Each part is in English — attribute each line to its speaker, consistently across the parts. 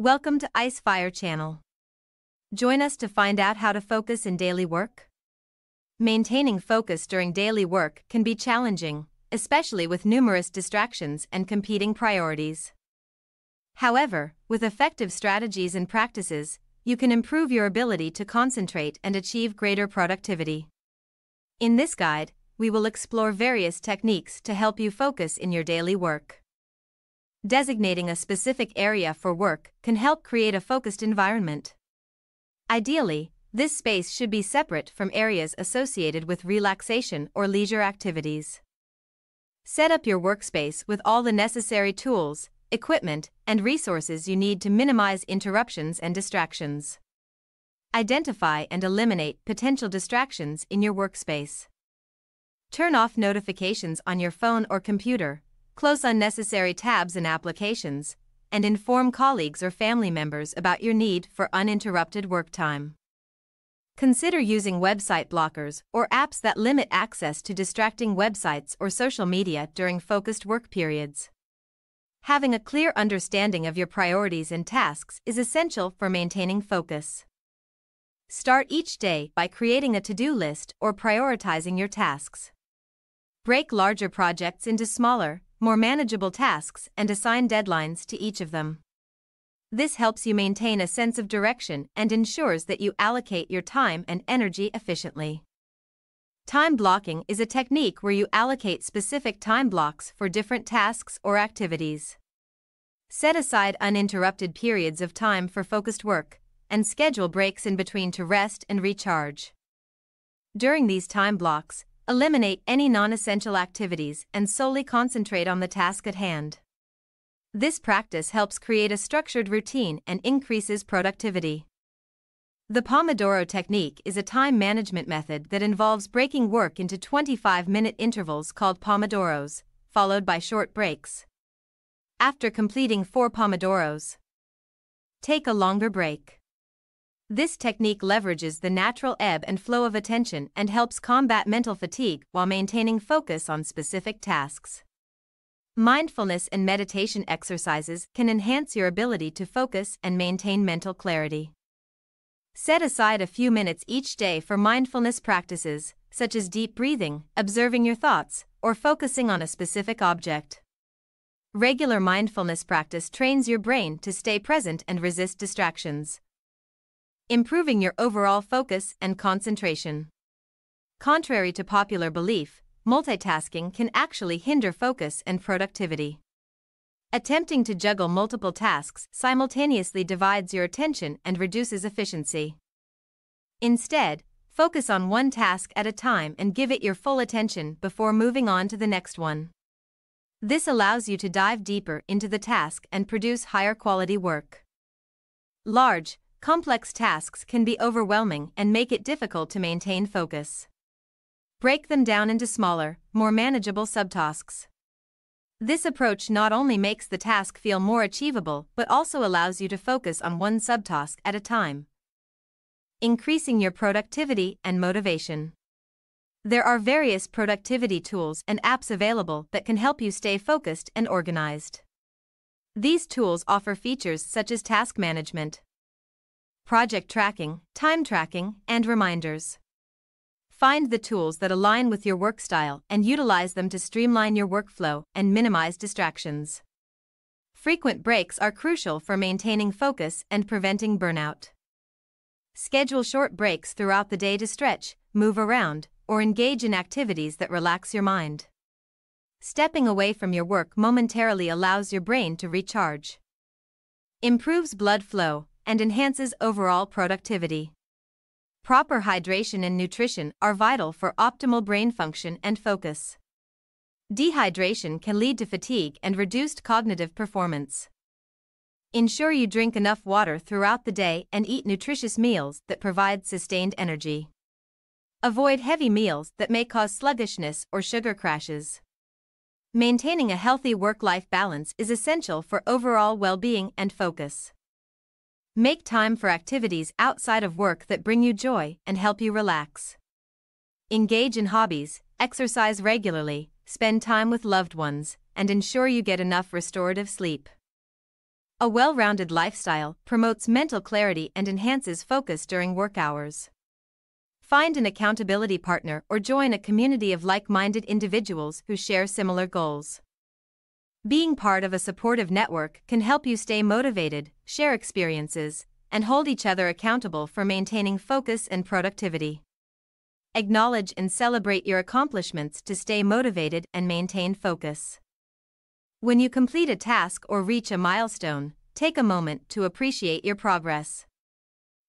Speaker 1: Welcome to Icefire Channel. Join us to find out how to focus in daily work. Maintaining focus during daily work can be challenging, especially with numerous distractions and competing priorities. However, with effective strategies and practices, you can improve your ability to concentrate and achieve greater productivity. In this guide, we will explore various techniques to help you focus in your daily work. Designating a specific area for work can help create a focused environment. Ideally, this space should be separate from areas associated with relaxation or leisure activities. Set up your workspace with all the necessary tools, equipment, and resources you need to minimize interruptions and distractions. Identify and eliminate potential distractions in your workspace. Turn off notifications on your phone or computer, close unnecessary tabs and applications, and inform colleagues or family members about your need for uninterrupted work time. Consider using website blockers or apps that limit access to distracting websites or social media during focused work periods. Having a clear understanding of your priorities and tasks is essential for maintaining focus. Start each day by creating a to do list or prioritizing your tasks. Break larger projects into smaller, more manageable tasks and assign deadlines to each of them. This helps you maintain a sense of direction and ensures that you allocate your time and energy efficiently. Time blocking is a technique where you allocate specific time blocks for different tasks or activities. Set aside uninterrupted periods of time for focused work, and schedule breaks in between to rest and recharge. During these time blocks, eliminate any non essential activities and solely concentrate on the task at hand. This practice helps create a structured routine and increases productivity. The Pomodoro technique is a time management method that involves breaking work into 25 minute intervals called Pomodoros, followed by short breaks. After completing four Pomodoros, take a longer break. This technique leverages the natural ebb and flow of attention and helps combat mental fatigue while maintaining focus on specific tasks. Mindfulness and meditation exercises can enhance your ability to focus and maintain mental clarity. Set aside a few minutes each day for mindfulness practices, such as deep breathing, observing your thoughts, or focusing on a specific object. Regular mindfulness practice trains your brain to stay present and resist distractions, improving your overall focus and concentration. Contrary to popular belief, multitasking can actually hinder focus and productivity. Attempting to juggle multiple tasks simultaneously divides your attention and reduces efficiency. Instead, focus on one task at a time and give it your full attention before moving on to the next one. This allows you to dive deeper into the task and produce higher quality work. Large, complex tasks can be overwhelming and make it difficult to maintain focus. Break them down into smaller, more manageable subtasks. This approach not only makes the task feel more achievable but also allows you to focus on one subtask at a time, increasing your productivity and motivation. There are various productivity tools and apps available that can help you stay focused and organized. These tools offer features such as task management, project tracking, time tracking, and reminders. Find the tools that align with your work style and utilize them to streamline your workflow and minimize distractions. Frequent breaks are crucial for maintaining focus and preventing burnout. Schedule short breaks throughout the day to stretch, move around, or engage in activities that relax your mind. Stepping away from your work momentarily allows your brain to recharge, improves blood flow, and enhances overall productivity. Proper hydration and nutrition are vital for optimal brain function and focus. Dehydration can lead to fatigue and reduced cognitive performance. Ensure you drink enough water throughout the day and eat nutritious meals that provide sustained energy. Avoid heavy meals that may cause sluggishness or sugar crashes. Maintaining a healthy work life balance is essential for overall well being and focus. Make time for activities outside of work that bring you joy and help you relax. Engage in hobbies, exercise regularly, spend time with loved ones, and ensure you get enough restorative sleep. A well rounded lifestyle promotes mental clarity and enhances focus during work hours. Find an accountability partner or join a community of like minded individuals who share similar goals. Being part of a supportive network can help you stay motivated, share experiences, and hold each other accountable for maintaining focus and productivity. Acknowledge and celebrate your accomplishments to stay motivated and maintain focus. When you complete a task or reach a milestone, take a moment to appreciate your progress.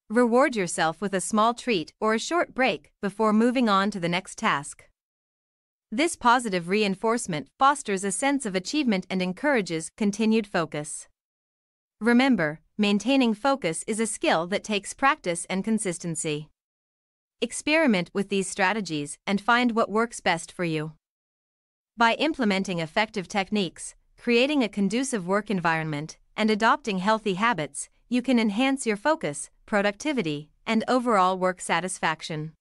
Speaker 1: Reward yourself with a small treat or a short break before moving on to the next task. This positive reinforcement fosters a sense of achievement and encourages continued focus. Remember, maintaining focus is a skill that takes practice and consistency. Experiment with these strategies and find what works best for you. By implementing effective techniques, creating a conducive work environment, and adopting healthy habits, you can enhance your focus, productivity, and overall work satisfaction.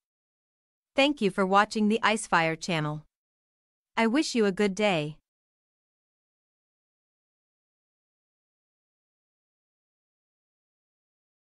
Speaker 1: Thank you for watching the Icefire channel. I wish you a good day.